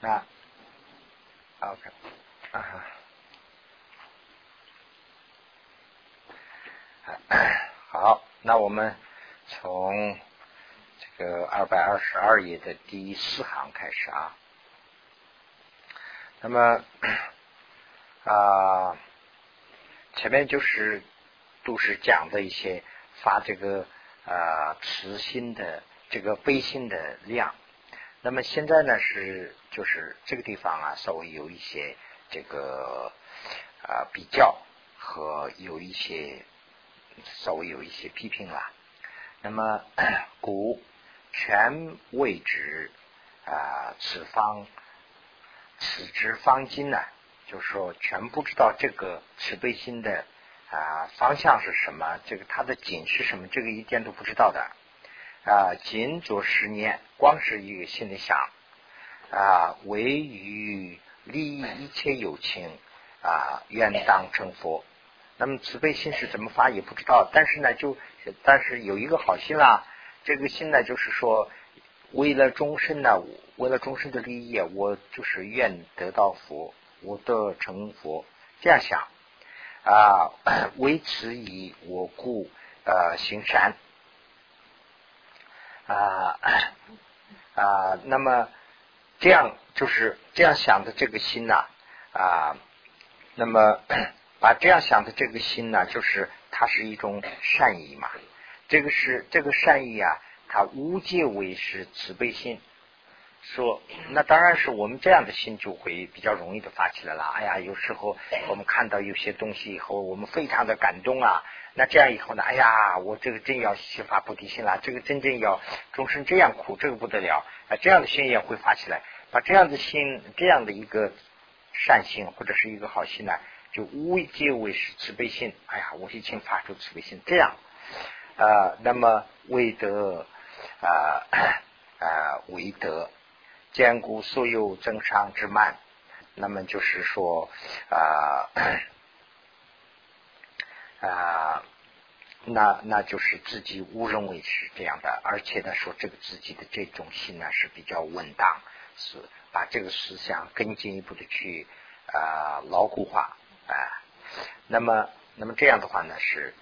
那 OK 啊，好，那我们从这个二百二十二页的第四行开始啊。那么啊，前面就是都是讲的一些发这个啊慈心的这个悲心的量。那么现在呢是就是这个地方啊稍微有一些这个啊比较和有一些稍微有一些批评了。那么古全未知啊此方。此之方经呢，就是说全不知道这个慈悲心的啊方向是什么，这个它的景是什么，这个一点都不知道的啊。仅做十年，光是一个心里想啊，为于利益一切有情啊，愿当成佛。那么慈悲心是怎么发也不知道，但是呢，就但是有一个好心啦，这个心呢，就是说。为了终身呢，为了终身的利益，我就是愿得到佛，我得成佛，这样想啊，为此以我故呃行善啊啊，那么这样就是这样想的这个心呐啊，那么 把这样想的这个心呢，就是它是一种善意嘛，这个是这个善意啊。它无界为是慈悲心，说那当然是我们这样的心就会比较容易的发起来了。哎呀，有时候我们看到有些东西以后，我们非常的感动啊。那这样以后呢？哎呀，我这个真要启发菩提心了，这个真正要终身这样苦，这个不得了啊！这样的心也会发起来，把这样的心，这样的一个善心或者是一个好心呢，就无戒为是慈悲心。哎呀，我已经发出慈悲心，这样啊，那么为德。啊啊，为德兼顾所有增上之慢，那么就是说啊啊，那那就是自己误认为是这样的，而且呢，说这个自己的这种心呢是比较稳当，是把这个思想更进一步的去啊牢固化啊。那么那么这样的话呢是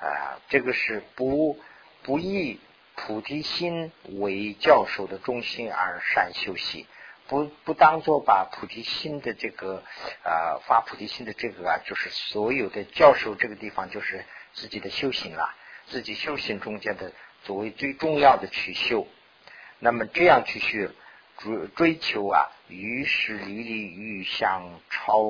啊，这个是不不易。菩提心为教授的中心而善修习，不不当做把菩提心的这个呃发菩提心的这个啊，就是所有的教授这个地方就是自己的修行了，自己修行中间的作为最重要的去修，那么这样去修追追求啊，于是离离欲相超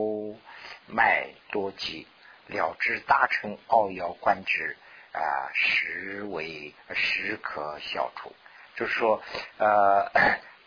迈多极，了知大乘奥要观之。啊，实为实可消除，就是说，呃，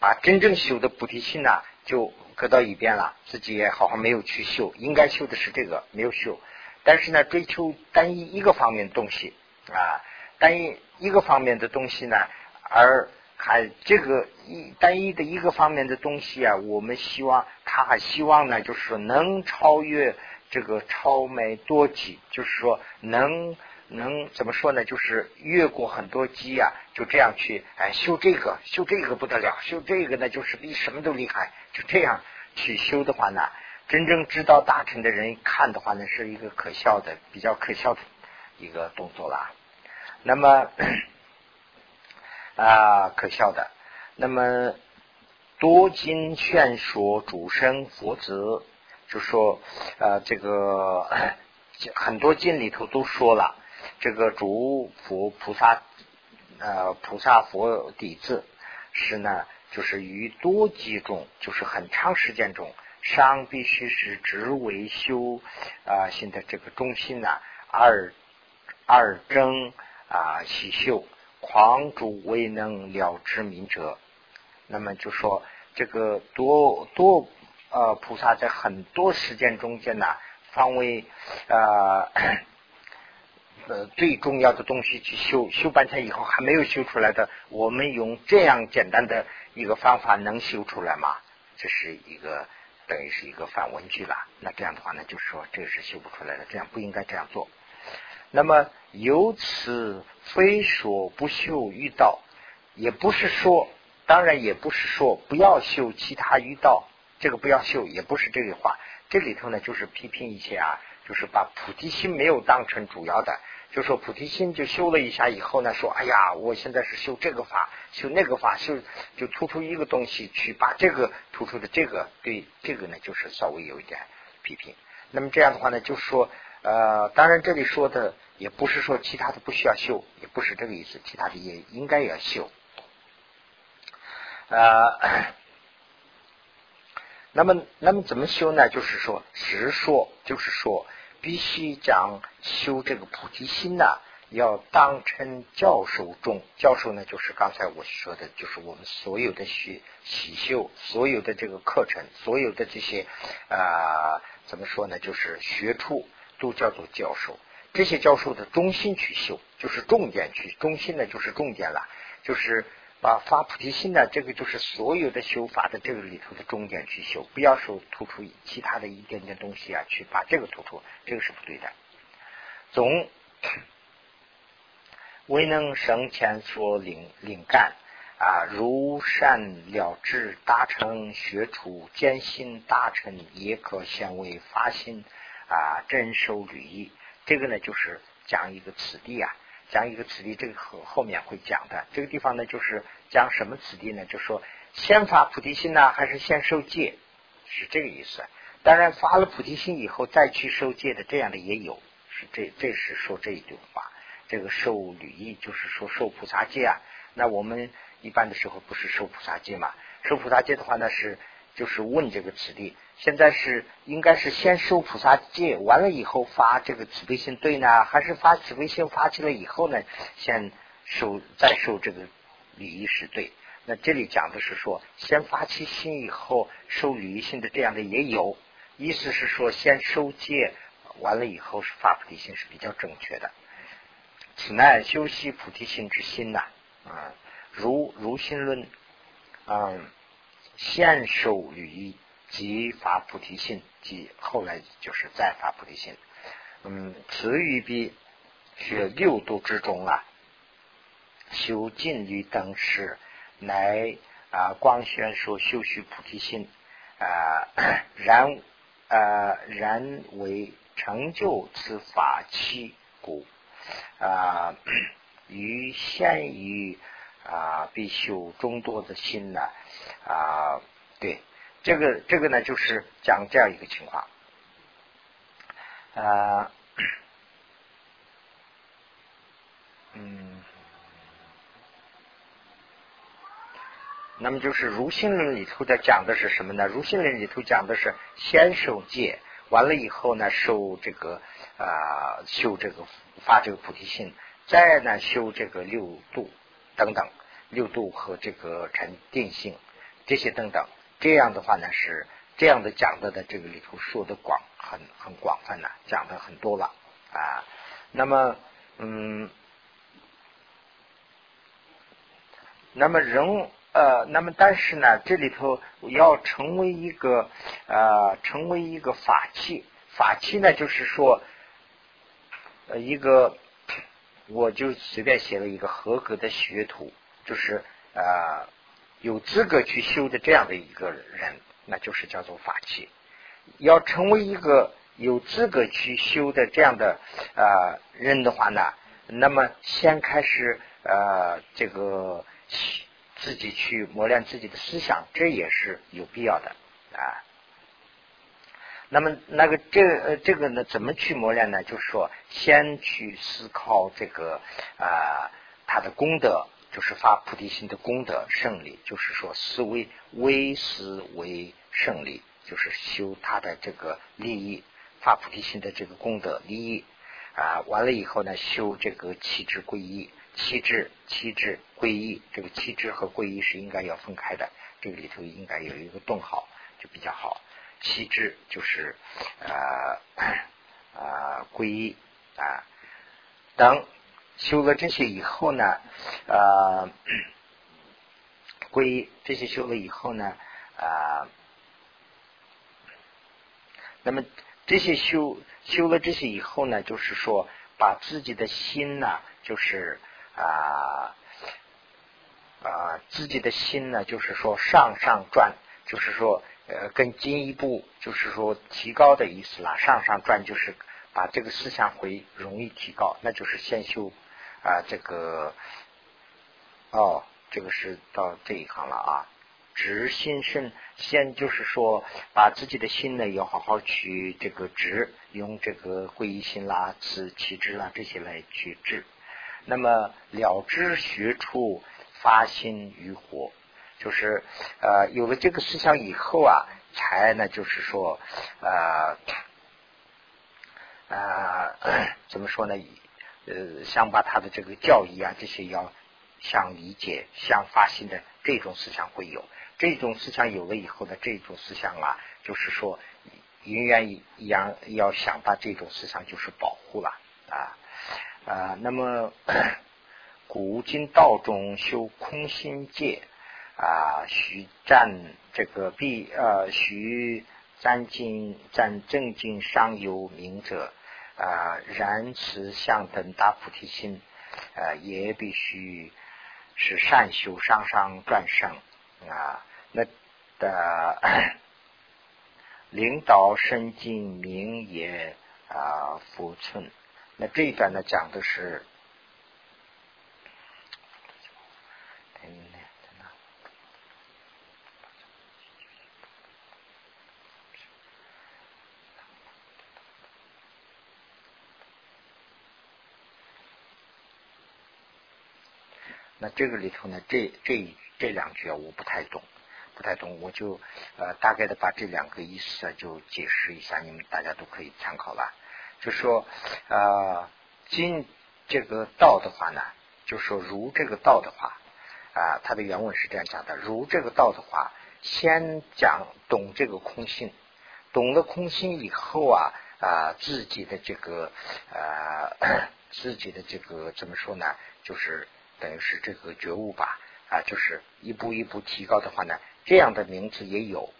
啊真正修的菩提心呢，就搁到一边了，自己也好好没有去修，应该修的是这个，没有修。但是呢，追求单一一个方面的东西啊，单一一个方面的东西呢，而还这个一单一的一个方面的东西啊，我们希望他还希望呢，就是说能超越这个超美多级，就是说能。能怎么说呢？就是越过很多机啊，就这样去哎修这个，修这个不得了，修这个呢就是比什么都厉害。就这样去修的话呢，真正知道大乘的人看的话呢，是一个可笑的、比较可笑的一个动作啦。那么 啊，可笑的。那么多经劝说主生佛子，就说呃这个 很多经里头都说了。这个诸佛菩萨，呃，菩萨佛底子是呢，就是于多集中，就是很长时间中，上必须是执为修啊，现在这个中心呢，二二争啊，喜修狂主未能了知明者，那么就说这个多多呃菩萨在很多时间中间呢，方为啊。呃，最重要的东西去修修半天以后还没有修出来的，我们用这样简单的一个方法能修出来吗？这是一个等于是一个反问句了。那这样的话呢，就是说这个是修不出来的，这样不应该这样做。那么由此非说不修遇道，也不是说当然也不是说不要修其他遇道，这个不要修，也不是这个话。这里头呢，就是批评一些啊，就是把菩提心没有当成主要的，就说菩提心就修了一下以后呢，说哎呀，我现在是修这个法，修那个法，修就突出一个东西去把这个突出的这个，对这个呢，就是稍微有一点批评。那么这样的话呢，就说呃，当然这里说的也不是说其他的不需要修，也不是这个意思，其他的也应该要修。呃。那么，那么怎么修呢？就是说，实说，就是说，必须将修这个菩提心呢，要当成教授中。教授呢，就是刚才我说的，就是我们所有的学习修，所有的这个课程，所有的这些啊，怎么说呢？就是学处都叫做教授。这些教授的中心去修，就是重点去，中心呢就是重点了，就是。把发菩提心呢，这个就是所有的修法的这个里头的重点去修，不要说突出其他的一点点东西啊，去把这个突出，这个是不对的。总未能生前所领领干啊，如善了知达成学处艰辛大成，也可显为发心啊，真受履意。这个呢，就是讲一个此地啊。讲一个此地，这个后后面会讲的。这个地方呢，就是讲什么此地呢？就说先发菩提心呢，还是先受戒？是这个意思。当然，发了菩提心以后再去受戒的，这样的也有。是这，这是说这一句话。这个受履意，就是说受菩萨戒啊。那我们一般的时候不是受菩萨戒嘛？受菩萨戒的话呢，是就是问这个此地。现在是应该是先受菩萨戒，完了以后发这个慈悲心对呢，还是发慈悲心发起了以后呢，先受再受这个礼仪是对？那这里讲的是说，先发起心以后受礼仪心的这样的也有，意思是说先受戒完了以后是发菩提心是比较正确的。此乃修习菩提心之心呐，啊，如如心论，嗯，先受礼仪。即发菩提心，即后来就是再发菩提心。嗯，此于比学六度之中啊，修禁律等事，乃啊光宣说修习菩提心啊，然啊然为成就此法器故啊，于现于啊必修众多的心呢啊对。这个这个呢，就是讲这样一个情况，啊，嗯，那么就是如心论里头在讲的是什么呢？如心论里头讲的是先受戒，完了以后呢，受这个啊，修这个发这个菩提心，再呢修这个六度等等，六度和这个沉定性这些等等。这样的话呢，是这样的讲的的这个里头说的广很很广泛的，讲的很多了啊。那么，嗯，那么人呃，那么但是呢，这里头要成为一个呃，成为一个法器，法器呢，就是说呃，一个我就随便写了一个合格的学徒，就是呃。有资格去修的这样的一个人，那就是叫做法器。要成为一个有资格去修的这样的呃人的话呢，那么先开始呃这个自己去磨练自己的思想，这也是有必要的啊。那么那个这呃这个呢，怎么去磨练呢？就是说，先去思考这个啊他的功德。就是发菩提心的功德胜利，就是说思维微思为胜利，就是修他的这个利益，发菩提心的这个功德利益啊，完了以后呢，修这个气质归一，气质气质归一，这个气质和归一是应该要分开的，这个里头应该有一个顿号就比较好，气质就是呃 啊归一啊等。修了这些以后呢，呃，归这些修了以后呢，啊，那么这些修修了这些以后呢，就是说把自己的心呢，就是啊，啊自己的心呢，就是说上上转，就是说呃更进一步，就是说提高的意思啦。上上转就是把这个思想回容易提高，那就是先修啊这个哦，这个是到这一行了啊。直心生，先就是说，把自己的心呢，要好好去这个直，用这个会心啦、慈气智啦这些来去治。那么了知学处发心于火，就是呃有了这个思想以后啊，才呢就是说呃 呃 怎么说呢？呃，想把他的这个教义啊这些要想理解、想发心的这种思想会有。这种思想有了以后呢，这种思想啊，就是说，永远一样要想把这种思想就是保护了啊啊。那么古今道中修空心戒啊，须占这个必呃须占经占正经上有名者啊，然此相等大菩提心啊，也必须是善修上上转生。啊，那的领导身经明也啊，福存。那这一段呢，讲的是。那这个里头呢，这这。这两句啊，我不太懂，不太懂，我就呃大概的把这两个意思啊就解释一下，你们大家都可以参考吧。就说呃，今这个道的话呢，就说如这个道的话啊，它的原文是这样讲的：如这个道的话，先讲懂这个空性，懂了空性以后啊啊，自己的这个呃 自己的这个怎么说呢？就是等于是这个觉悟吧。啊，就是一步一步提高的话呢，这样的名字也有，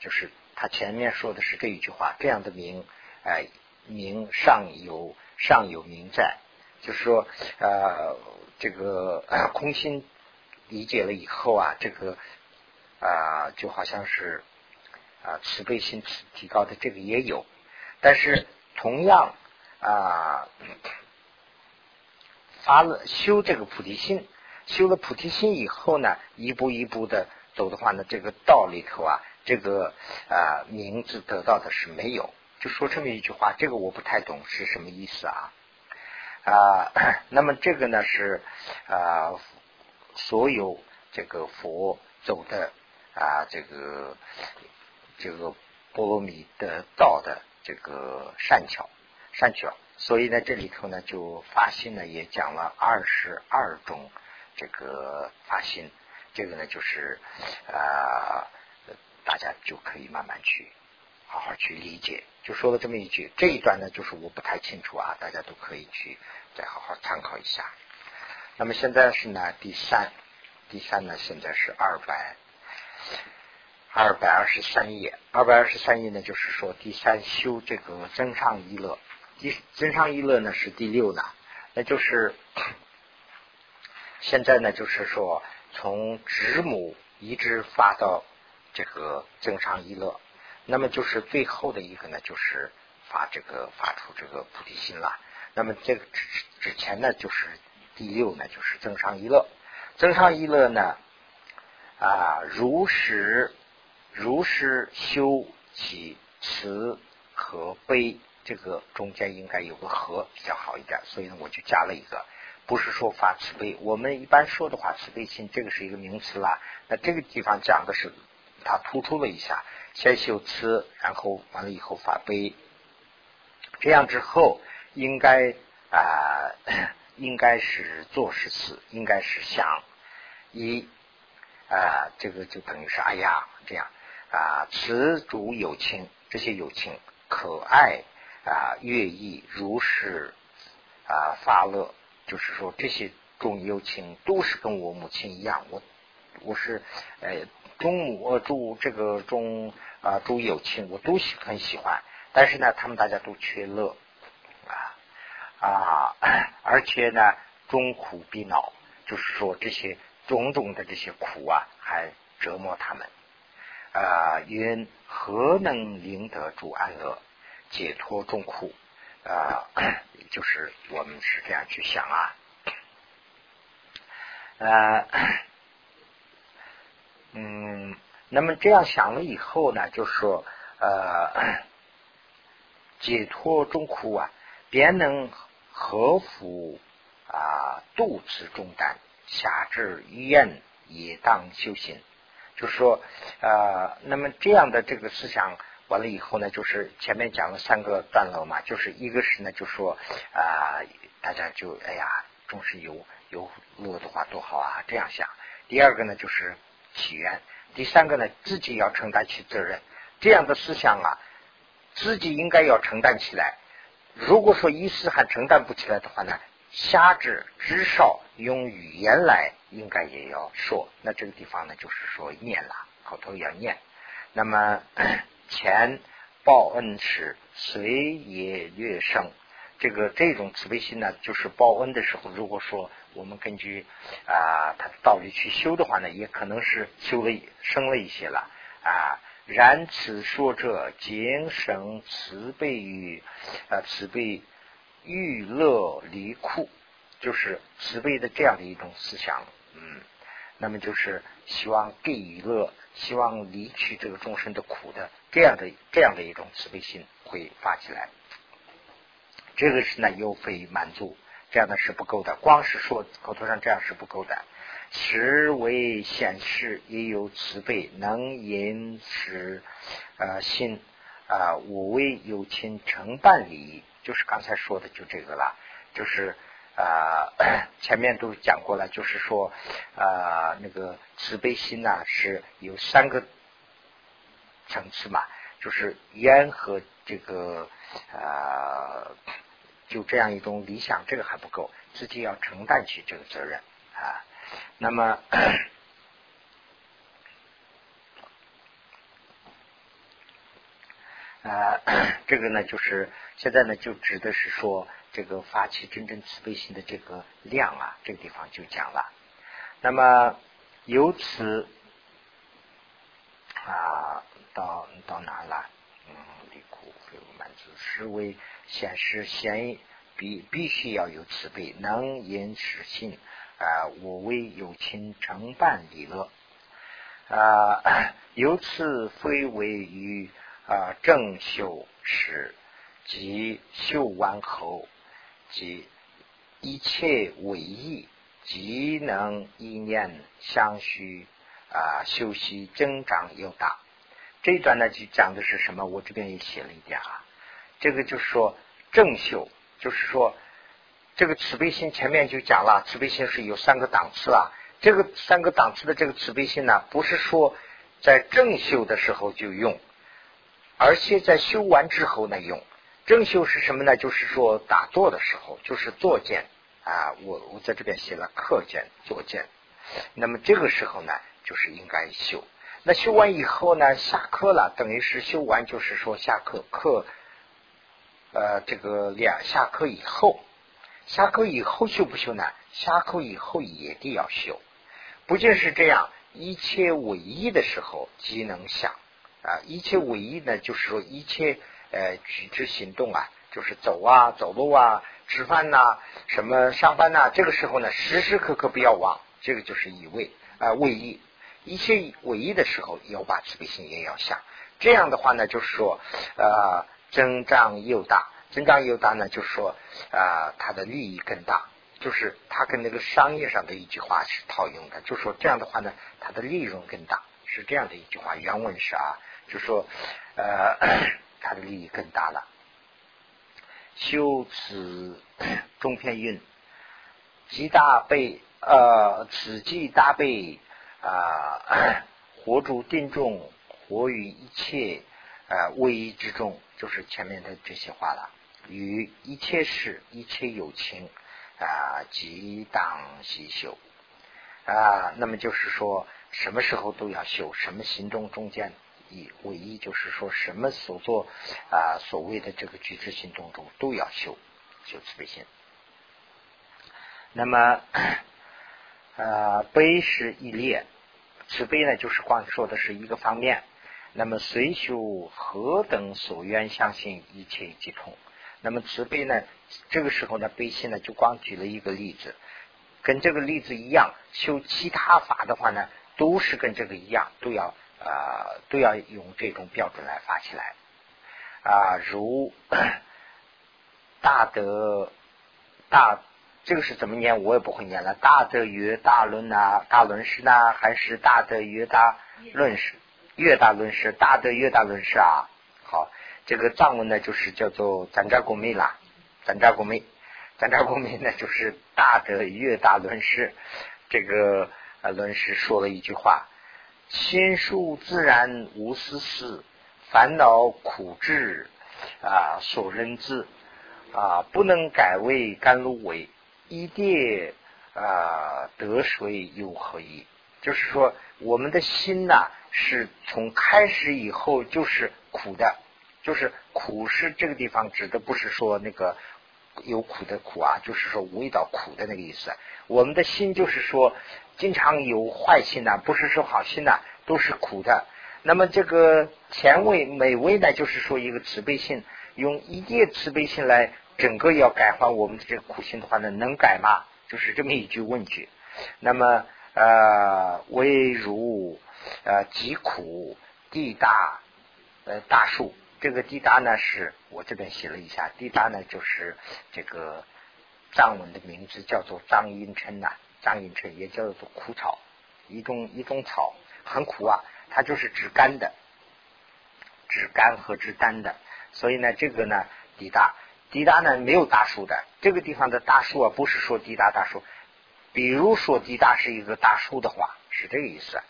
就是他前面说的是这一句话，这样的名，哎，名上有上有名在，就是说，呃，这个 空心理解了以后啊，这个啊，就好像是啊慈悲心提高的这个也有，但是同样啊发了修这个菩提心。修了菩提心以后呢，一步一步的走的话呢，这个道里头啊，这个啊名字得到的是没有。就说这么一句话，这个我不太懂是什么意思啊？啊，那么这个呢是啊，所有这个佛走的啊这个这个波罗蜜的道的这个善巧善巧，所以呢这里头呢就发心呢也讲了二十二种。这个发心，这个呢就是啊，大家就可以慢慢去好好去理解。就说了这么一句，这一段呢就是我不太清楚啊，大家都可以去再好好参考一下。那么现在是呢第三，第三呢现在是二百二百二十三页，二百二十三页呢就是说第三修这个增上一乐，第增上一乐呢是第六呢，那就是。现在呢，就是说从直母一直发到这个增上一乐，那么就是最后的一个呢，就是发这个发出这个菩提心了。那么这个之之前呢，就是第六呢，就是增上一乐。增上一乐呢，啊，如实如实修起慈和悲，这个中间应该有个和比较好一点，所以呢，我就加了一个。不是说发慈悲，我们一般说的话，慈悲心这个是一个名词啦。那这个地方讲的是，他突出了一下，先修慈，然后完了以后发悲，这样之后应该啊，应该是做是慈，应该是想一啊，这个就等于是哎呀这样啊，慈主有情，这些有情可爱啊，乐意如是啊发乐。就是说，这些众友情都是跟我母亲一样，我我是呃中母种这个中啊种友情，我都喜很喜欢。但是呢，他们大家都缺乐啊啊，而且呢，中苦必恼，就是说这些种种的这些苦啊，还折磨他们啊。云何能赢得主安乐，解脱众苦啊？就是我们是这样去想啊。呃，嗯，那么这样想了以后呢，就说呃，解脱众苦啊，便能合服啊肚子中担。下至医院也当修行，就说，呃，那么这样的这个思想完了以后呢，就是前面讲了三个段落嘛，就是一个是呢，就说啊，大家就哎呀，终是有有乐的话多好啊，这样想。第二个呢，就是起源；第三个呢，自己要承担起责任。这样的思想啊，自己应该要承担起来。如果说一时还承担不起来的话呢？瞎子至少用语言来，应该也要说。那这个地方呢，就是说念了，口头要念。那么前报恩时，随也略生。这个这种慈悲心呢，就是报恩的时候，如果说我们根据啊他的道理去修的话呢，也可能是修了生了一些了啊。然此说者，精生慈悲于啊慈悲。欲乐离苦，就是慈悲的这样的一种思想，嗯，那么就是希望给予乐，希望离去这个众生的苦的这样的这样的一种慈悲心会发起来。这个是呢又非满足，这样的是不够的，光是说口头上这样是不够的。实为显示也有慈悲，能引使呃心啊，我为有情承办利益。就是刚才说的就这个了，就是啊 前面都讲过了，就是说啊那个慈悲心呐是有三个层次嘛，就是烟和这个啊就这样一种理想，这个还不够，自己要承担起这个责任啊。那么呃这个呢就是。现在呢，就指的是说这个发起真正慈悲心的这个量啊，这个地方就讲了。那么由此啊，到到哪了？嗯，离苦非满足，是为显示先必必须要有慈悲，能言使心啊，我为有情承办理乐啊，由此非为于啊正修时。即修完后，即一切为意，即能意念相续啊，修习增长又大。这一段呢，就讲的是什么？我这边也写了一点啊。这个就是说正修，就是说这个慈悲心前面就讲了，慈悲心是有三个档次啊。这个三个档次的这个慈悲心呢，不是说在正修的时候就用，而且在修完之后呢用。正修是什么呢？就是说打坐的时候，就是坐见啊。我我在这边写了课见、坐见。那么这个时候呢，就是应该修。那修完以后呢，下课了，等于是修完，就是说下课课呃，这个两下课以后，下课以后修不修呢？下课以后也得要修。不仅是这样，一切唯一的时候即能想啊。一切唯一呢，就是说一切。呃，举止行动啊，就是走啊，走路啊，吃饭呐，什么上班呐，这个时候呢，时时刻刻不要忘，这个就是以为啊，为意，一一切唯一的时候，要把慈悲心也要下。这样的话呢，就是说，呃，增长又大，增长又大呢，就是说，啊，它的利益更大，就是它跟那个商业上的一句话是套用的，就说这样的话呢，它的利润更大，是这样的一句话，原文是啊，就说，呃。他的利益更大了。修此中篇运，积大悲，呃，此即大悲啊，活住定众，活于一切呃位移之中，就是前面的这些话了。与一切事、一切有情啊，即当悉修啊。那么就是说，什么时候都要修，什么行动中间。一唯一就是说什么所做啊，所谓的这个举止行动中都要修修慈悲心。那么呃，悲是一列，慈悲呢就是光说的是一个方面。那么随修何等所愿相信一切即通。那么慈悲呢，这个时候呢，悲心呢就光举了一个例子，跟这个例子一样，修其他法的话呢，都是跟这个一样，都要呃都要用这种标准来发起来啊，如 大德大。这个是怎么念？我也不会念了。大德曰大论呐，大论师呐？还是大德曰大论师？越大论师，大德越大论师啊！好，这个藏文呢，就是叫做咱扎国妹啦，咱扎国妹，咱扎国妹呢，就是大德越大论师。这个呃论师说了一句话：心术自然无私事，烦恼苦智啊，所认知啊，不能改为甘露为。一地啊得水有何意？就是说，我们的心呐，是从开始以后就是苦的，就是苦是这个地方指的不是说那个有苦的苦啊，就是说味道苦的那个意思。我们的心就是说，经常有坏心呐，不是说好心呐，都是苦的。那么这个前味美味呢，就是说一个慈悲心，用一地慈悲心来。整个要改换我们的这个苦心的话呢，能改吗？就是这么一句问句。那么呃，微如呃疾苦地大呃大树，这个地大呢是我这边写了一下，地大呢就是这个藏文的名字叫做藏阴琛呐，藏阴琛也叫做苦草，一种一种草很苦啊，它就是止干的，止干和止丹的，所以呢这个呢地大。滴答呢没有大树的，这个地方的大树啊，不是说滴答大树。比如说滴答是一个大树的话，是这个意思。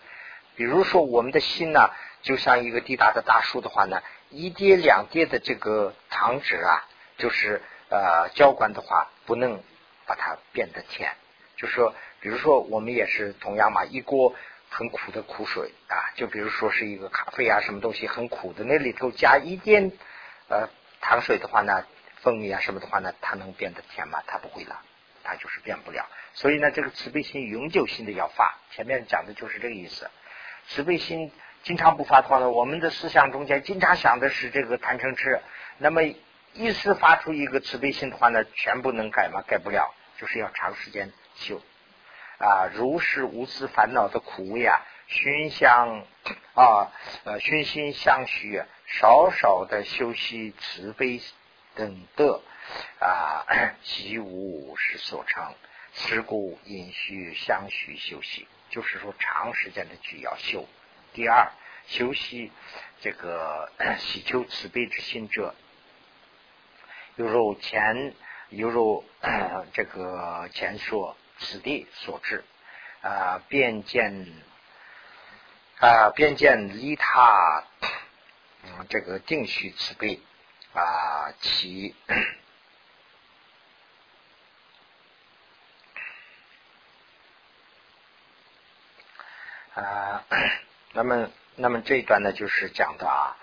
比如说我们的心呢，就像一个滴答的大树的话呢，一跌两跌的这个糖纸啊，就是呃浇灌的话，不能把它变得甜。就说，比如说我们也是同样嘛，一锅很苦的苦水啊，就比如说是一个咖啡啊，什么东西很苦的，那里头加一点呃糖水的话呢。蜂蜜啊什么的话呢，它能变得甜吗？它不会了，它就是变不了。所以呢，这个慈悲心永久性的要发，前面讲的就是这个意思。慈悲心经常不发的话呢，我们的思想中间经常想的是这个贪嗔痴。那么一时发出一个慈悲心的话呢，全部能改吗？改不了，就是要长时间修啊。如是无私烦恼的苦味啊，熏香啊，呃，熏心相许，少少的修习慈悲。等的啊，即无是所成，是故因需相续修习，就是说长时间的去要修。第二，修习这个 喜求慈悲之心者，犹如前犹如 这个前说此地所致啊，便见啊，便见利他，嗯，这个定须慈悲。啊，其啊，那么，那么这一段呢，就是讲的啊，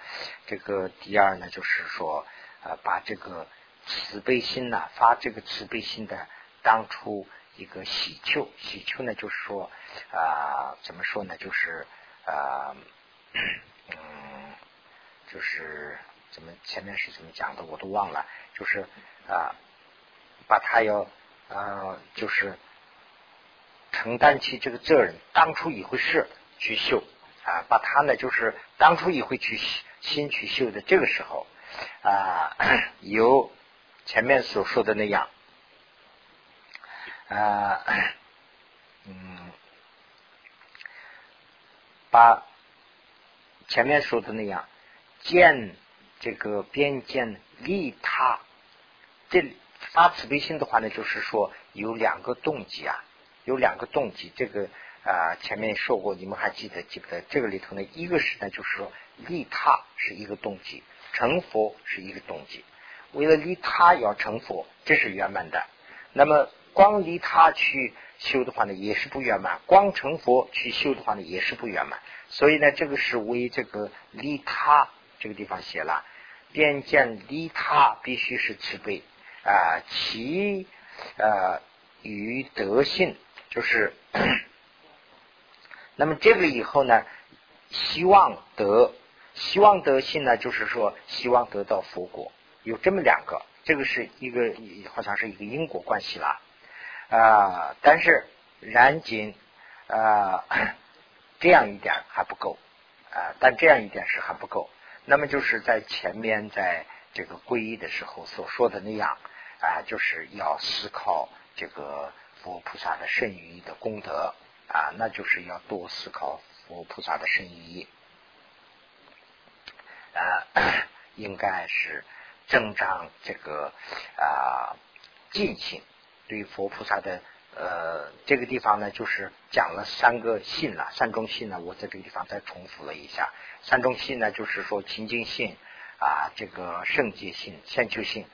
这个第二呢，就是说啊，把这个慈悲心呐，发这个慈悲心的当初一个喜求，喜求呢，就是说啊，怎么说呢，就是啊，嗯，就是。怎么前面是怎么讲的我都忘了，就是啊，把他要啊，就是承担起这个责任，当初一回事去修啊，把他呢就是当初一回去新去修的这个时候啊，由前面所说的那样啊，嗯，把前面说的那样见。这个边见利他，这发慈悲心的话呢，就是说有两个动机啊，有两个动机。这个啊，前面说过，你们还记得记不得？这个里头呢，一个是呢，就是说利他是一个动机，成佛是一个动机。为了利他要成佛，这是圆满的。那么光利他去修的话呢，也是不圆满；光成佛去修的话呢，也是不圆满。所以呢，这个是为这个利他这个地方写了。边见利他必须是慈悲啊，其呃与德性就是，那么这个以后呢，希望得希望得性呢，就是说希望得到佛果，有这么两个，这个是一个好像是一个因果关系啦啊，但是然仅啊 这样一点还不够啊，但这样一点是还不够。那么就是在前面在这个皈依的时候所说的那样啊，就是要思考这个佛菩萨的圣意的功德啊，那就是要多思考佛菩萨的圣意啊，应该是增长这个啊敬心，对佛菩萨的呃这个地方呢，就是讲了三个信了，三种信呢，我在这个地方再重复了一下。三种信呢，就是说清净信啊，这个圣洁信、千秋信。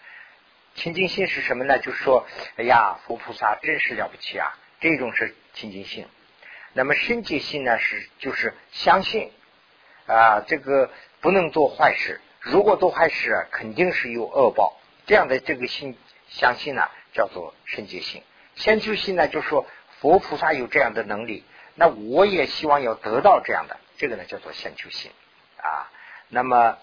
清净信是什么呢？就是说，哎呀，佛菩萨真是了不起啊！这种是清净信。那么圣洁信呢，是就是相信啊，这个不能做坏事。如果做坏事，肯定是有恶报。这样的这个信相信呢，叫做圣洁信。先求心呢，就是说佛菩萨有这样的能力，那我也希望要得到这样的。这个呢叫做先求心啊，那么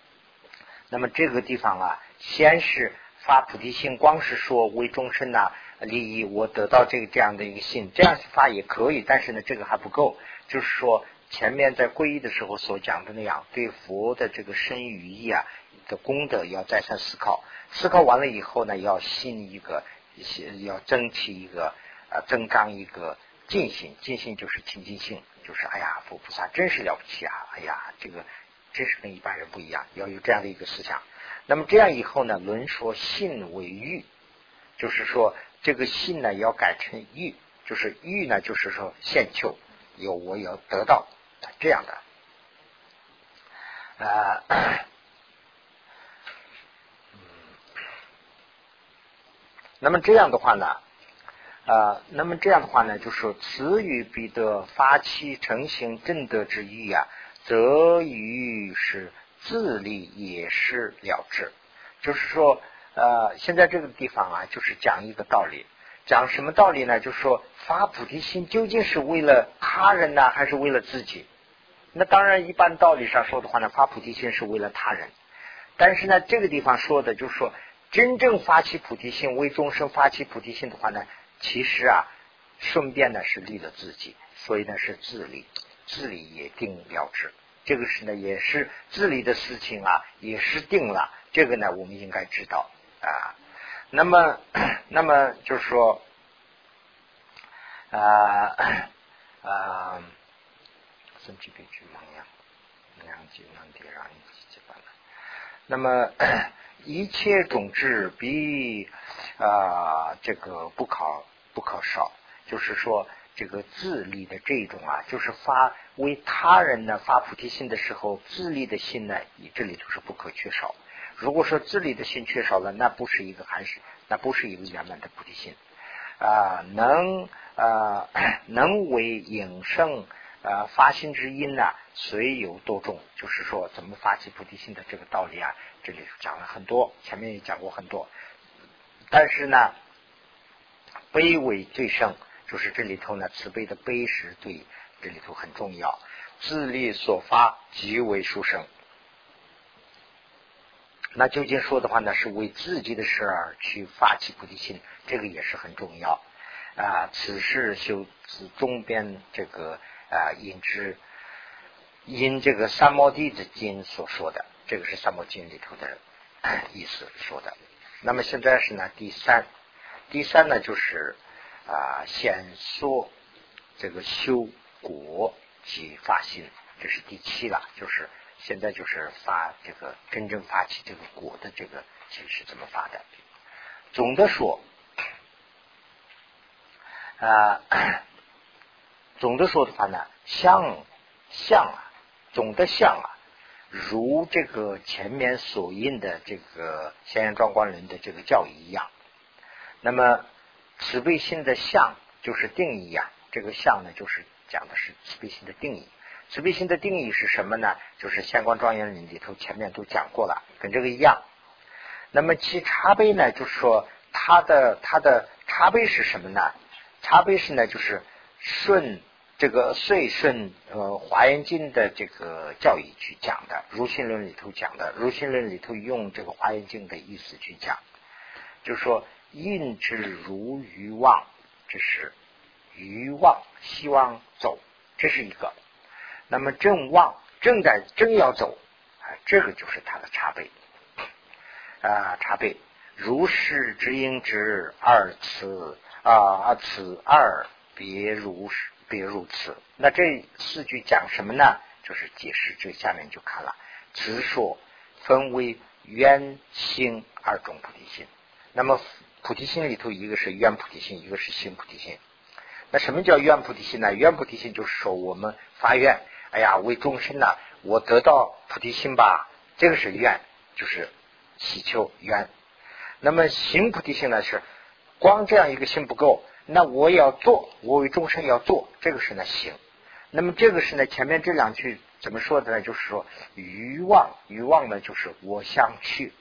那么这个地方啊，先是发菩提心，光是说为众生呐利益，我得到这个这样的一个心，这样发也可以，但是呢这个还不够，就是说前面在皈依的时候所讲的那样，对佛的这个身语意啊的功德要再三思考，思考完了以后呢，要信一个，要增提一个啊，增长一个尽心，尽心就是清净性。就是哎呀，佛菩萨真是了不起啊！哎呀，这个真是跟一般人不一样，要有这样的一个思想。那么这样以后呢，论说信为欲，就是说这个信呢要改成欲，就是欲呢就是说现求，有我要得到这样的。啊，那么这样的话呢？啊，那么这样的话呢，就是说，此与彼得发起成行正德之意啊，则于是自利也是了之。就是说，呃，现在这个地方啊，就是讲一个道理，讲什么道理呢？就是说，发菩提心究竟是为了他人呢，还是为了自己？那当然，一般道理上说的话呢，发菩提心是为了他人。但是呢，这个地方说的就是说，真正发起菩提心，为众生发起菩提心的话呢？其实啊，顺便呢是利了自己，所以呢是自利，自利也定了之。这个是呢也是自利的事情啊，也是定了。这个呢我们应该知道啊。那么，那么就是说，啊啊，身体悲剧茫样，两极难敌，让一起办了。那么一切种子比。啊，这个不考不可少，就是说这个自利的这种啊，就是发为他人呢发菩提心的时候，自利的心呢，你这里头是不可缺少。如果说自利的心缺少了，那不是一个还是那不是一个圆满的菩提心啊。能啊能为引生啊发心之因呢，虽有多重，就是说怎么发起菩提心的这个道理啊，这里讲了很多，前面也讲过很多。但是呢，悲为最胜，就是这里头呢，慈悲的悲是对这里头很重要。自利所发极为殊胜。那究竟说的话呢，是为自己的事儿去发起菩提心，这个也是很重要啊。此事修自中边这个啊，引之因这个三摩地的经所说的，这个是三摩经里头的意思说的。那么现在是呢，第三，第三呢就是啊，先说这个修果及发心，这是第七了。就是现在就是发这个真正发起这个果的这个其实是怎么发的？总的说啊，总的说的话呢，相相啊，总的相啊。如这个前面所印的这个《仙人庄观论》的这个教义一样，那么慈悲心的相就是定义呀。这个相呢，就是讲的是慈悲心的定义。慈悲心的定义是什么呢？就是《相关庄严论》里头前面都讲过了，跟这个一样。那么其茶杯呢，就是说它的它的茶杯是什么呢？茶杯是呢，就是顺这个遂顺呃华严经的这个教义去讲的，如心论里头讲的，如心论里头用这个华严经的意思去讲，就是说应之如欲望，这是欲望，希望走，这是一个。那么正望正在正要走，啊，这个就是他的茶杯啊，茶杯。如是之应之二次啊，此二别如别如此。那这四句讲什么呢？就是解释这下面就看了。此说分为圆心二种菩提心。那么菩提心里头，一个是圆菩提心，一个是心菩提心。那什么叫圆菩提心呢？圆菩提心就是说我们发愿，哎呀，为众生呢，我得到菩提心吧，这个是愿，就是祈求愿。那么行菩提心呢是光这样一个心不够，那我要做，我为众生要做，这个是呢行。那么这个是呢前面这两句怎么说的呢？就是说欲望，欲望呢就是我想去。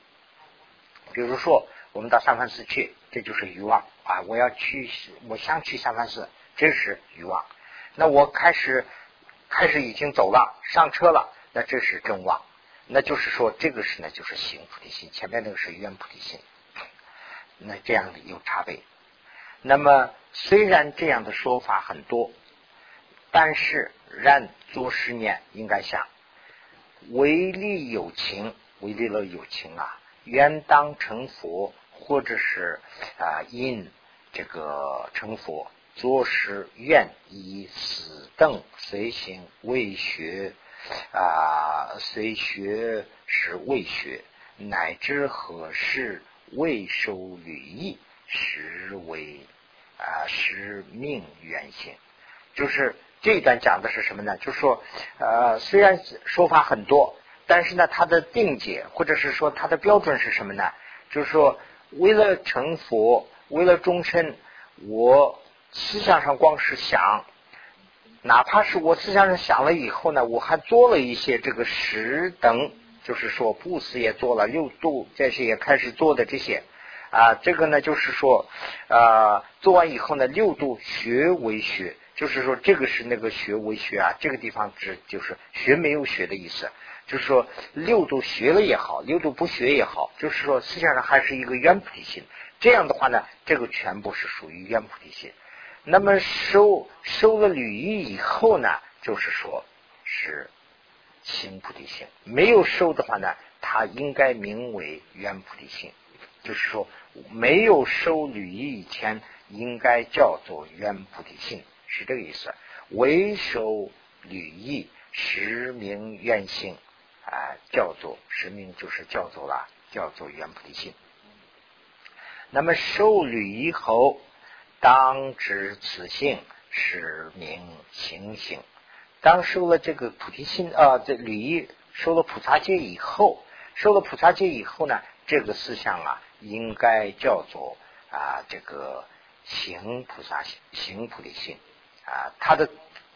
比如说我们到三藩寺去，这就是欲望啊！我要去，我想去三藩寺，这是欲望。那我开始开始已经走了，上车了，那这是正望。那就是说这个是呢就是行菩提心，前面那个是愿菩提心。那这样的有差别。那么虽然这样的说法很多，但是然做十年应该想，唯利有情，唯利了有情啊，愿当成佛，或者是啊因这个成佛，做事愿以死等随行未学啊，随学是未学，乃至何事。未受履意，实为啊实命原性。就是这一段讲的是什么呢？就是说，呃，虽然说法很多，但是呢，它的定解或者是说它的标准是什么呢？就是说，为了成佛，为了终身，我思想上光是想，哪怕是我思想上想了以后呢，我还做了一些这个实等。就是说，布施也做了，六度这些也开始做的这些啊，这个呢，就是说啊，做完以后呢，六度学为学，就是说这个是那个学为学啊，这个地方指就是学没有学的意思，就是说六度学了也好，六度不学也好，就是说思想上还是一个圆菩提心。这样的话呢，这个全部是属于圆菩提心。那么收收了履仪以后呢，就是说是。行菩提心没有收的话呢，它应该名为圆菩提心。就是说，没有收履仪以前，应该叫做圆菩提心，是这个意思。唯收履仪，实名圆性啊，叫做实名就是叫做了，叫做圆菩提心。那么受履仪后，当知此性，实名行性。当收了这个菩提心啊，这履仪收了菩萨戒以后，收了菩萨戒以后呢，这个思想啊，应该叫做啊这个行菩萨行行菩提心啊。他的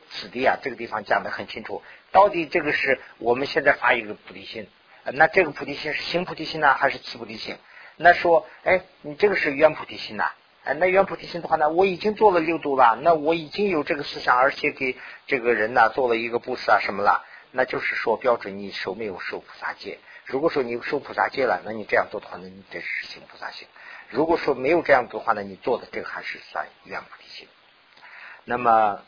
此地啊，这个地方讲的很清楚，到底这个是我们现在发一个菩提心，那这个菩提心是行菩提心呢，还是慈菩提心？那说，哎，你这个是圆菩提心呐。哎，那圆菩提心的话呢，我已经做了六度了，那我已经有这个思想，而且给这个人呢做了一个布施啊什么了，那就是说标准你受没有受菩萨戒？如果说你受菩萨戒了，那你这样做的话，那你这是行菩萨行；如果说没有这样做的话呢，你做的这个还是算圆菩提心。那么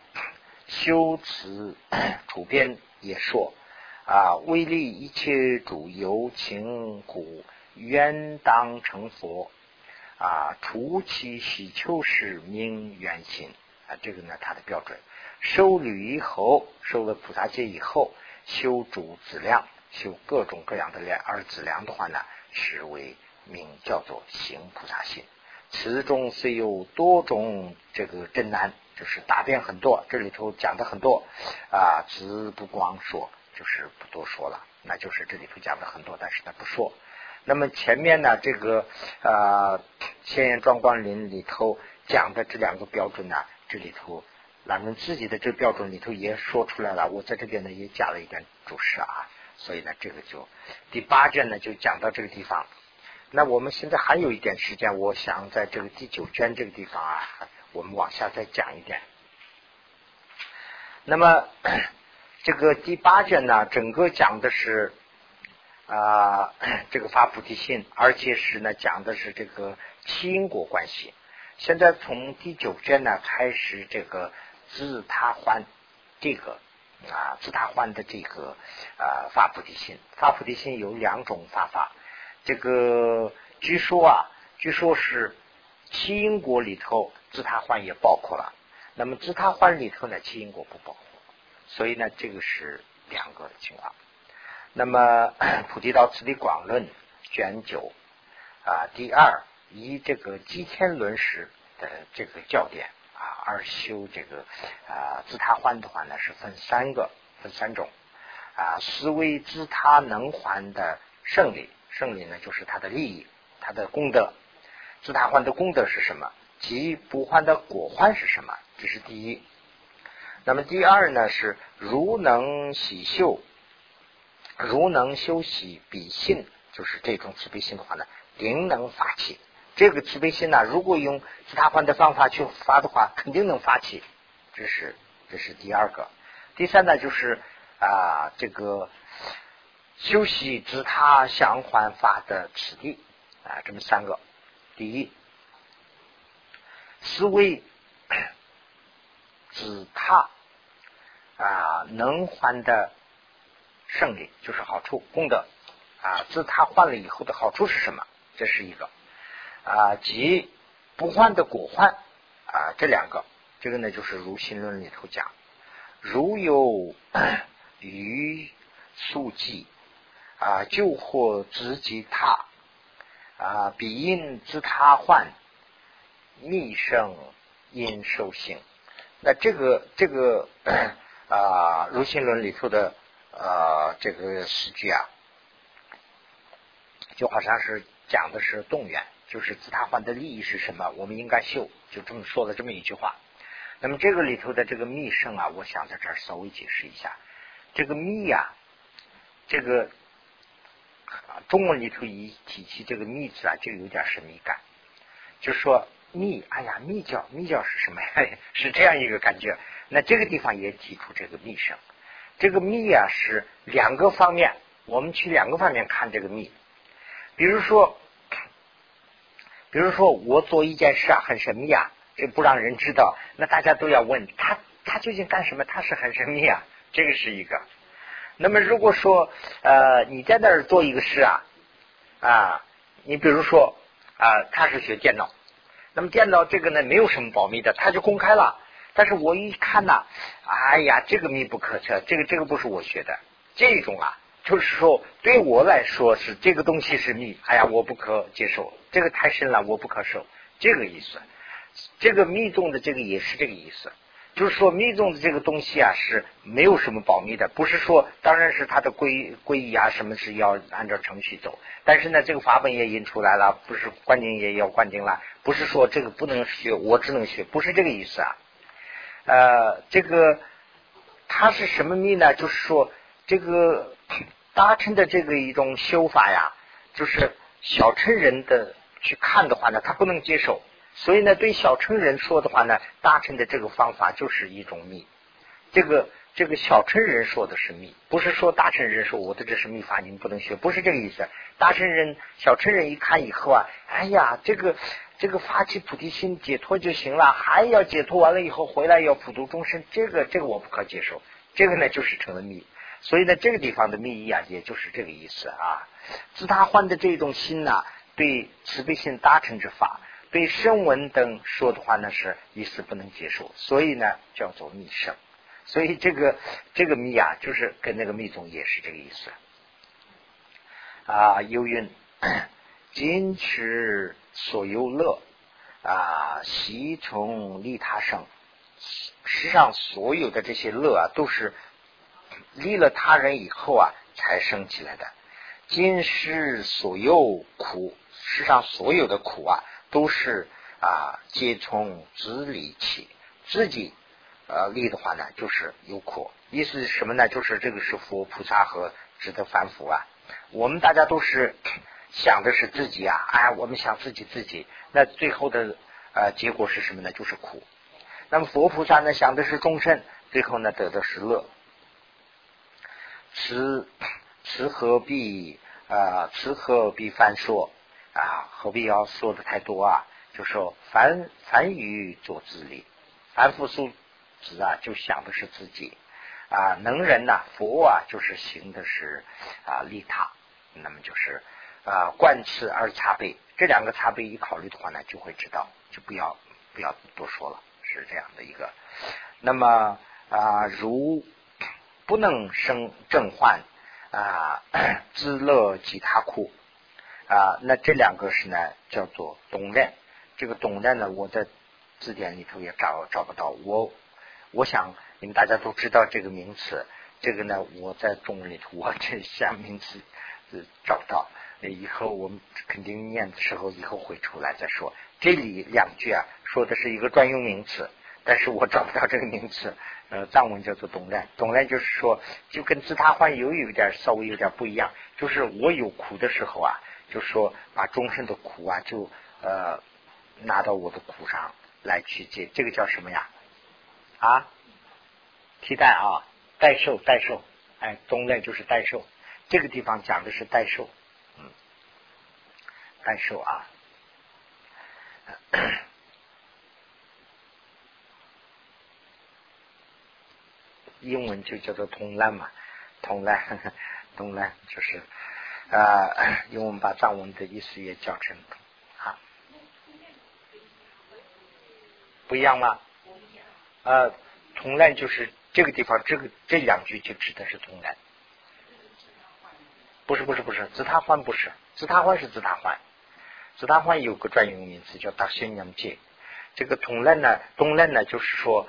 修辞主编也说啊，为利一切主由情故，愿当成佛。啊，初期喜求是名原心啊，这个呢，它的标准。受履以后，受了菩萨戒以后，修诸资粮，修各种各样的量，而资粮的话呢，是为名叫做行菩萨心。此中虽有多种这个真难，就是答辩很多，这里头讲的很多啊，只不光说，就是不多说了，那就是这里头讲的很多，但是他不说。那么前面呢，这个啊《千言庄光林》里头讲的这两个标准呢，这里头咱们自己的这个标准里头也说出来了。我在这边呢也加了一点注释啊，所以呢这个就第八卷呢就讲到这个地方。那我们现在还有一点时间，我想在这个第九卷这个地方啊，我们往下再讲一点。那么 这个第八卷呢，整个讲的是啊这个发菩提心，而且是呢讲的是这个因果关系。现在从第九卷呢开始，这个自他还这个啊自他还的这个啊发菩提心，发菩提心有两种发法。这个据说啊，据说是七因果里头自他还也包括了。那么自他还里头呢，七因果不包括，所以呢，这个是两个情况。那么 《菩提道次第广论》卷九啊，第二以这个基天轮时的这个教典啊，而修这个啊自他还的话呢，是分三个，分三种啊，思维自他能还的胜利。胜利呢，就是他的利益，他的功德。自他还的功德是什么？即不还的果患是什么？这是第一。那么第二呢，是如能喜修，如能修习比心，就是这种慈悲心的话呢，定能发起。这个慈悲心呢，如果用自他换的方法去发的话，肯定能发起。这是这是第二个。第三呢，就是啊，这个。修习自他相还法的此地啊，这么三个。第一，思维 自他啊能还的胜利就是好处功德啊，自他换了以后的好处是什么？这是一个啊，即不患的果患啊，这两个，这个呢就是如心论里头讲，如有 余数记。啊，救祸自己他啊，彼因知他患，密生因受性。那这个这个 啊，如心论里头的啊，这个诗句啊，就好像是讲的是动员，就是自他患的利益是什么，我们应该修，就这么说了这么一句话。那么这个里头的这个密圣啊，我想在这儿稍微解释一下，这个密呀，这个。中文里头一提起这个密字啊，就有点神秘感。就说密，哎呀，密教，密教是什么呀？是这样一个感觉。那这个地方也提出这个密声。这个密啊，是两个方面，我们去两个方面看这个密。比如说，比如说我做一件事啊，很神秘啊，这不让人知道，那大家都要问他，他究竟干什么？他是很神秘啊，这个是一个。那么如果说呃你在那儿做一个事啊啊，你比如说啊他是学电脑，那么电脑这个呢没有什么保密的，他就公开了。但是我一看呐，哎呀这个密不可测，这个这个不是我学的，这种啊就是说对我来说是这个东西是密，哎呀我不可接受，这个太深了我不可受，这个意思。这个密宗的这个也是这个意思。就是说密宗的这个东西啊是没有什么保密的，不是说当然是它的皈皈依啊什么是要按照程序走，但是呢这个法本也印出来了，不是观经也要观经了，不是说这个不能学，我只能学，不是这个意思啊。呃，这个它是什么密呢？就是说这个大乘的这个一种修法呀，就是小乘人的去看的话呢，他不能接受。所以呢，对小乘人说的话呢，大乘的这个方法就是一种密。这个这个小乘人说的是密，不是说大乘人说我的这是密法，你们不能学，不是这个意思。大乘人、小乘人一看以后啊，哎呀，这个这个发起菩提心解脱就行了，还要解脱完了以后回来要普度众生，这个这个我不可接受。这个呢就是成了密。所以呢，这个地方的密意啊，也就是这个意思啊。自他换的这种心呐，对慈悲心大乘之法。对声闻等说的话呢是一丝不能接受，所以呢叫做密声。所以这个这个密啊，就是跟那个密宗也是这个意思。啊，有云：今持所有乐啊，悉从利他生。实际上，所有的这些乐啊，都是利了他人以后啊才生起来的。今世所有苦，世上所有的苦啊。都是啊，皆从自理起，自己呃利的话呢，就是有苦。意思是什么呢？就是这个是佛菩萨和值得反腐啊。我们大家都是想的是自己啊，哎，我们想自己自己，那最后的呃，结果是什么呢？就是苦。那么佛菩萨呢，想的是众生，最后呢，得的是乐。此此何必啊？此何必翻说啊？何必要说的太多啊？就说凡凡语做自利，凡夫俗子啊，就想的是自己啊。能人呐，佛啊，就是行的是啊利他。那么就是啊，观此而茶杯，这两个茶杯一考虑的话呢，就会知道，就不要不要多说了，是这样的一个。那么啊，如不能生正患啊，自乐即他苦啊，那这两个是呢，叫做懂认。这个懂认呢，我在字典里头也找找不到。我我想你们大家都知道这个名词，这个呢，我在中文里头我这下名词。找不到，以后我们肯定念的时候，以后会出来再说。这里两句啊，说的是一个专用名词，但是我找不到这个名词。呃，藏文叫做“懂然”，懂然就是说，就跟自他欢有有点稍微有点不一样。就是我有苦的时候啊，就说把终身的苦啊，就呃拿到我的苦上来去解，这个叫什么呀？啊，替代啊，代受，代受，哎，懂然就是代受。这个地方讲的是代受，嗯，代受啊，英文就叫做通烂嘛，通烂，通烂就是啊，因为我们把藏文的意思也叫成啊，不一样吗？呃，通烂就是这个地方，这个这两句就指的是通烂。不是不是不是，紫他欢不是，紫他欢是紫他欢，紫他欢有个专用名词叫大仙娘界。这个同烂呢，同人呢，就是说，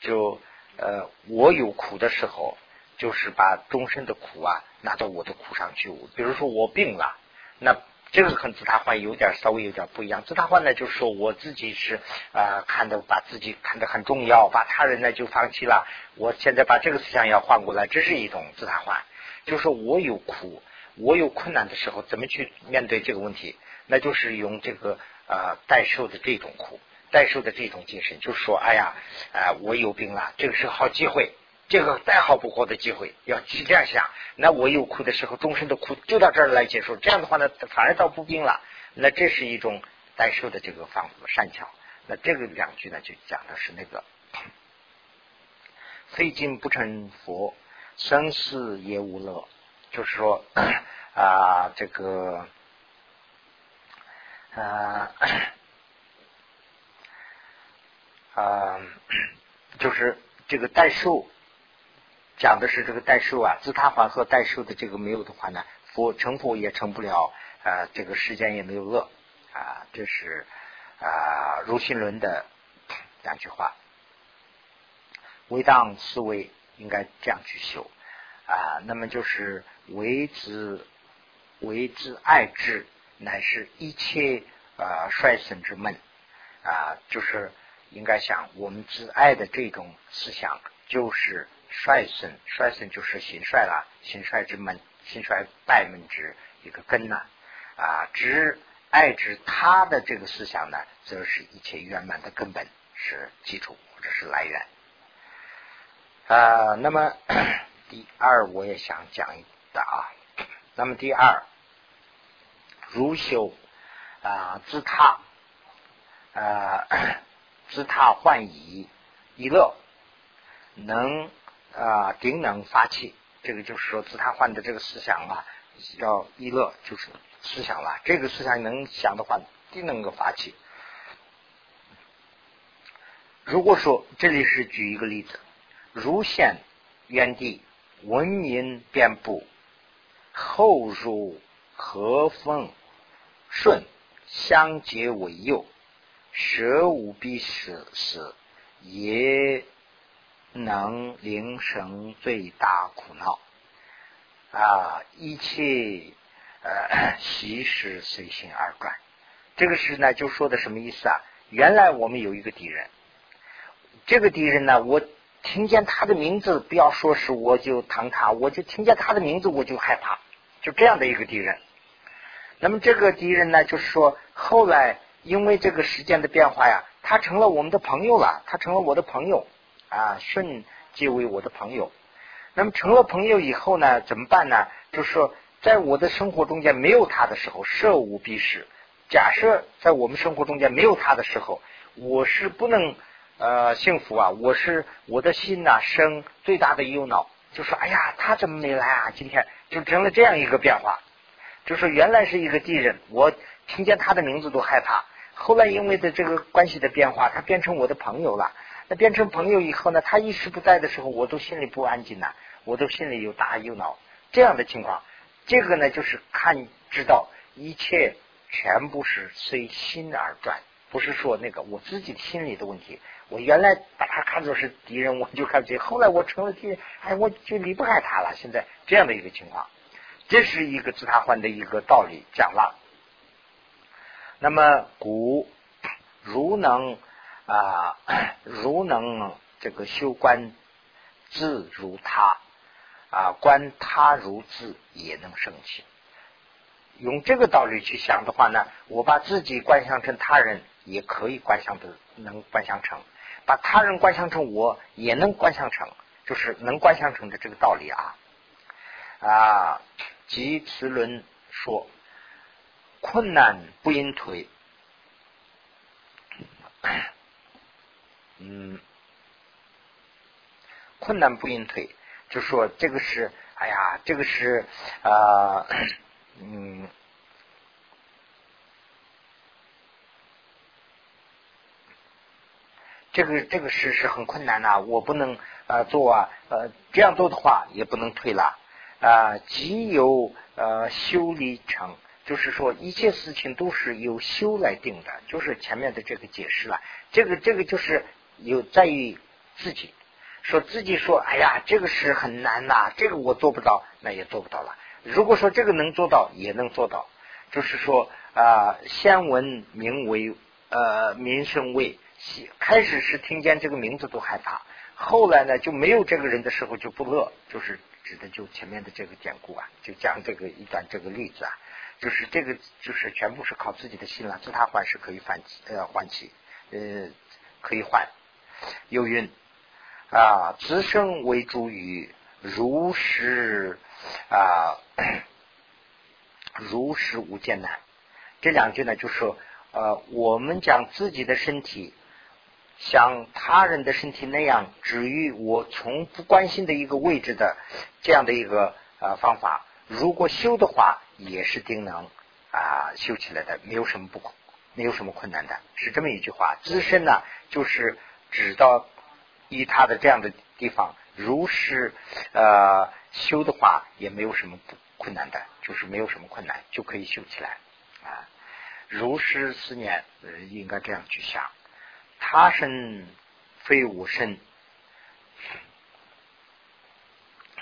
就呃，我有苦的时候，就是把终身的苦啊拿到我的苦上去。比如说我病了，那这个跟自他患有点稍微有点不一样。自他患呢，就是说我自己是啊看的把自己看得很重要，把他人呢就放弃了。我现在把这个思想要换过来，这是一种自他患，就是说我有苦。我有困难的时候，怎么去面对这个问题？那就是用这个呃代受的这种苦，代受的这种精神，就是说，哎呀，啊，我有病了，这个是好机会，这个再好不过的机会，要去这样想。那我有苦的时候，终身的苦就到这儿来结束。这样的话呢，反而倒不病了。那这是一种代受的这个方善巧。那这个两句呢，就讲的是那个 费尽不成佛，生死也无乐。就是说 啊，这个啊啊，就是这个代数讲的是这个代数啊，自他还和代数的这个没有的话呢，佛成佛也成不了啊，这个世间也没有恶啊，这是啊如心论的两句话，为当思维应该这样去修。啊，那么就是为之为之爱之，乃是一切啊衰损之门啊，就是应该想我们之爱的这种思想，就是衰损，衰损就是心率了，心率之门，心衰败门之一个根呐啊，之爱之他的这个思想呢，则是一切圆满的根本，是基础或者是来源啊，那么。第二，我也想讲一的啊。那么第二，如修啊，自他啊，自他换以一乐，能啊顶能发起。这个就是说，自他换的这个思想啊，要一乐就是思想了。这个思想能想的话，定能够发起。如果说这里是举一个例子，如现原地。文明遍布，后入和风顺，相结为右，舍无必死死，也能灵生最大苦恼。啊，一切呃习事随心而转。这个是呢，就说的什么意思啊？原来我们有一个敌人，这个敌人呢，我。听见他的名字，不要说是我就疼他，我就听见他的名字我就害怕，就这样的一个敌人。那么这个敌人呢，就是说后来因为这个时间的变化呀，他成了我们的朋友了，他成了我的朋友啊，顺即为我的朋友。那么成了朋友以后呢，怎么办呢？就是说，在我的生活中间没有他的时候，设无必事。假设在我们生活中间没有他的时候，我是不能呃幸福啊！我是我的心呐生最大的忧恼，就说哎呀，他怎么没来啊？今天就成了这样一个变化，就是原来是一个敌人，我听见他的名字都害怕。后来因为的这个关系的变化，他变成我的朋友了。那变成朋友以后呢，他一时不在的时候，我都心里不安静呐。我都心里有大忧恼，这样的情况，这个呢就是看知道一切全部是随心而转，不是说那个我自己心里的问题。我原来把他看作是敌人，我就看不起；后来我成了敌人，哎，我就离不开他了。现在这样的一个情况，这是一个自他换的一个道理讲了。那么古如能啊，如能这个修观自如他。啊，观他如自也能生气。用这个道理去想的话呢，我把自己观想成他人，也可以观想的，能观想成；把他人观想成我，也能观想成，就是能观想成的这个道理啊。啊，即此论说，困难不应退。嗯，困难不应退。就说这个是，哎呀，这个是啊，嗯，这个这个事是很困难呐，我不能啊做啊，呃，这样做的话也不能退了啊。即由呃修理成，就是说一切事情都是由修来定的，就是前面的这个解释了。这个这个就是有在于自己。说自己说，哎呀，这个是很难呐，这个我做不到，那也做不到了。如果说这个能做到，也能做到，就是说啊，先闻名为呃名声为，开始是听见这个名字都害怕，后来呢就没有这个人的时候就不乐，就是指的就前面的这个典故啊，就讲这个一段这个例子啊，就是这个就是全部是靠自己的心了，自他换是可以换呃换起呃可以换，有云。啊，自生为主语，如实啊，如实无艰难。这两句呢，就说呃，我们将自己的身体像他人的身体那样置于我从不关心的一个位置的这样的一个呃方法，如果修的话，也是定能啊修起来的，没有什么不没有什么困难的，是这么一句话。自身呢，就是指到。以他的这样的地方，如是呃修的话，也没有什么不困难的，就是没有什么困难就可以修起来啊。如是思念，应该这样去想：他身非我身，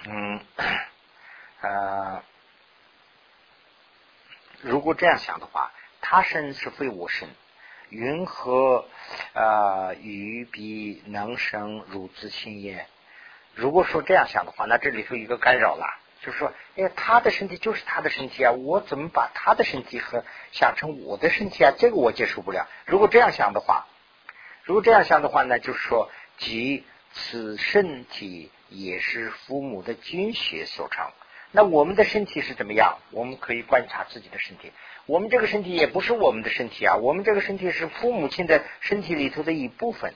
嗯呃，如果这样想的话，他身是非我身。云何啊？鱼比能生汝自心也？如果说这样想的话，那这里头一个干扰了，就是说，哎，他的身体就是他的身体啊，我怎么把他的身体和想成我的身体啊？这个我接受不了。如果这样想的话，如果这样想的话呢，就是说，即此身体也是父母的精血所成。那我们的身体是怎么样？我们可以观察自己的身体。我们这个身体也不是我们的身体啊，我们这个身体是父母亲的身体里头的一部分，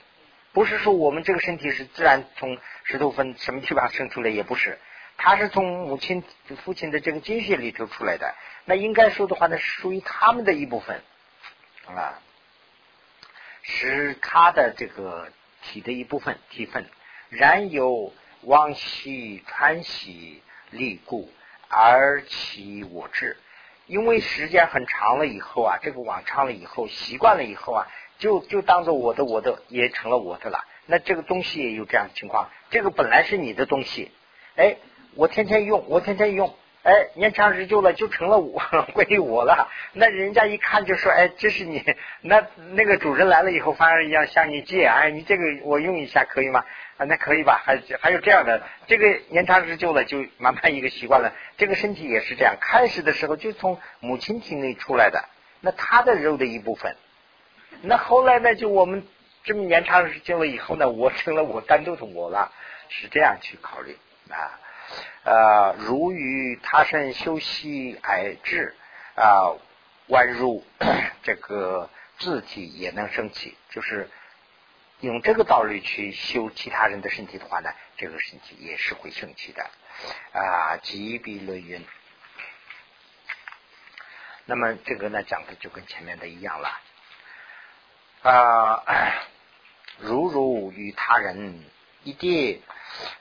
不是说我们这个身体是自然从石头分什么地方生出来，也不是，它是从母亲、父亲的这个精血里头出来的。那应该说的话呢，是属于他们的一部分啊，是他的这个体的一部分体分。然有往昔传习立故，而其我智。因为时间很长了以后啊，这个网长了以后，习惯了以后啊，就就当做我的，我的也成了我的了。那这个东西也有这样的情况，这个本来是你的东西，哎，我天天用，我天天用，哎，年长日久了就成了我 归我了。那人家一看就说，哎，这是你。那那个主人来了以后，反而要向你借，哎，你这个我用一下可以吗？啊，那可以吧？还还有这样的，这个年长日久了，就慢慢一个习惯了。这个身体也是这样，开始的时候就从母亲体内出来的，那他的肉的一部分那后来呢，就我们这么年长日久了以后呢，我成了我单独的我了，是这样去考虑啊。呃，如于他身修习矮志啊，宛如 这个自己也能生气，就是用这个道理去修其他人的身体的话呢，这个身体也是会生气的啊。即比论云，那么这个呢讲的就跟前面的一样了啊，如如与他人一地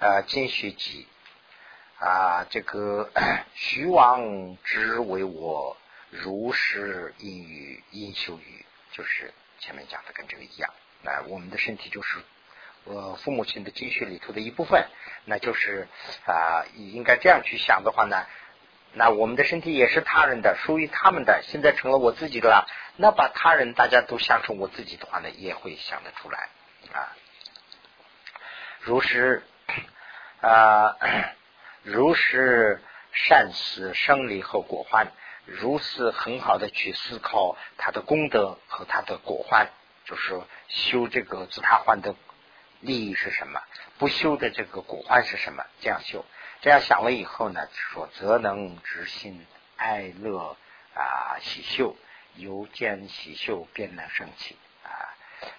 啊，兼学己。啊，这个 徐王之为我如是因语因修语，就是前面讲的跟这个一样。那我们的身体就是呃父母亲的精血里头的一部分，那就是啊应该这样去想的话呢，那我们的身体也是他人的，属于他们的，现在成了我自己的了。那把他人大家都想成我自己的话呢，也会想得出来啊。如是啊。如是善思生理和果患，如是很好的去思考他的功德和他的果患，就是修这个自他患的利益是什么，不修的这个果患是什么？这样修，这样想了以后呢，说则能执心爱乐啊喜秀，由见喜秀便能生起啊。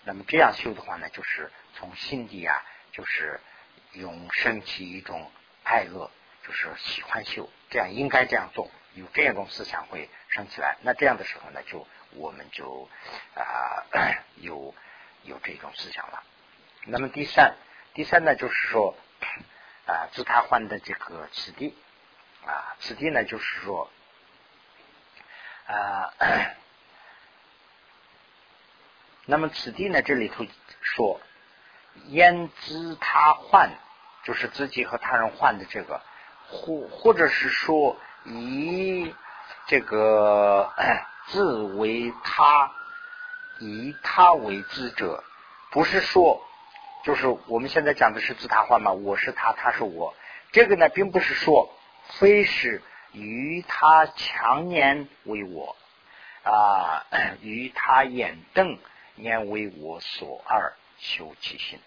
那么这样修的话呢，就是从心底啊，就是用升起一种。爱乐就是喜欢修，这样应该这样做，有这样一种思想会升起来。那这样的时候呢，就我们就啊 有有这种思想了。那么第三，第三呢，就是说 啊自他换的这个此地啊，此地呢，就是说啊，那么此地呢，这里头说焉知他换。就是自己和他人换的这个，或或者是说以这个自为他，以他为自者，不是说就是我们现在讲的是自他换嘛？我是他，他是我。这个呢，并不是说非是与他强年为我啊，与他眼瞪念为我所二修其心。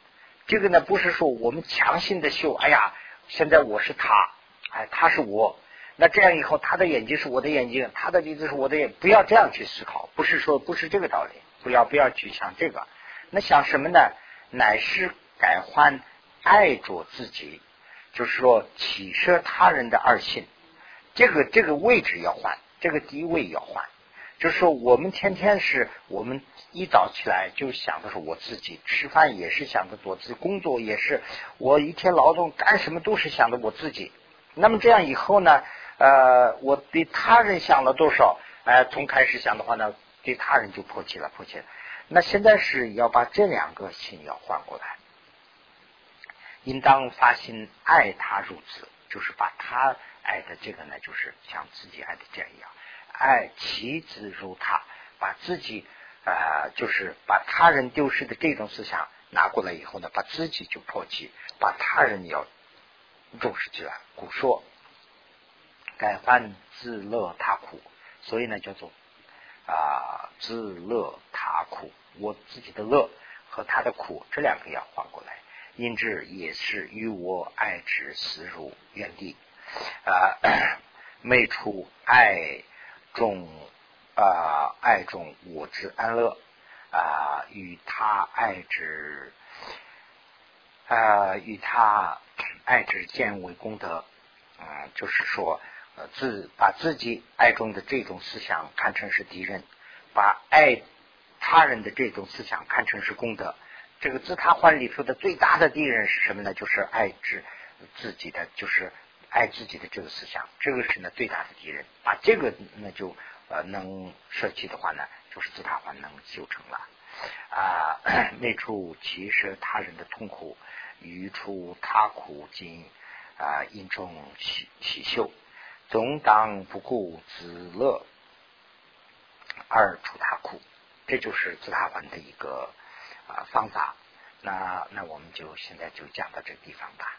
这个呢，不是说我们强行的修。哎呀，现在我是他，哎，他是我。那这样以后，他的眼睛是我的眼睛，他的鼻子是我的眼，不要这样去思考。不是说不是这个道理，不要不要去想这个。那想什么呢？乃是改换爱着自己，就是说取舍他人的二心。这个这个位置要换，这个地位要换。就是说，我们天天是我们一早起来就想的是我自己，吃饭也是想着我自己，工作也是我一天劳动干什么都是想着我自己。那么这样以后呢，呃，我对他人想了多少？呃，从开始想的话呢，对他人就迫切了，迫切了。那现在是要把这两个心要换过来，应当发心爱他如此，就是把他爱的这个呢，就是像自己爱的这样。爱其子如他，把自己呃，就是把他人丢失的这种思想拿过来以后呢，把自己就破弃，把他人要重视起来。古说改换自乐他苦，所以呢叫做啊自乐他苦，我自己的乐和他的苦这两个要换过来。因之也是与我爱之死如原地啊，未出爱。众啊，爱重我之安乐啊，与他爱之啊，与他爱之见为功德啊，就是说自把自己爱中的这种思想看成是敌人，把爱他人的这种思想看成是功德。这个自他换里头的最大的敌人是什么呢？就是爱之自己的，就是。爱自己的这个思想，这个是呢最大的敌人。把这个那就呃能舍弃的话呢，就是自他化能修成了啊。内处其实他人的痛苦，余处他苦尽啊，因中喜喜秀，总当不顾自乐而除他苦。这就是自他还的一个啊方法。那那我们就现在就讲到这个地方吧。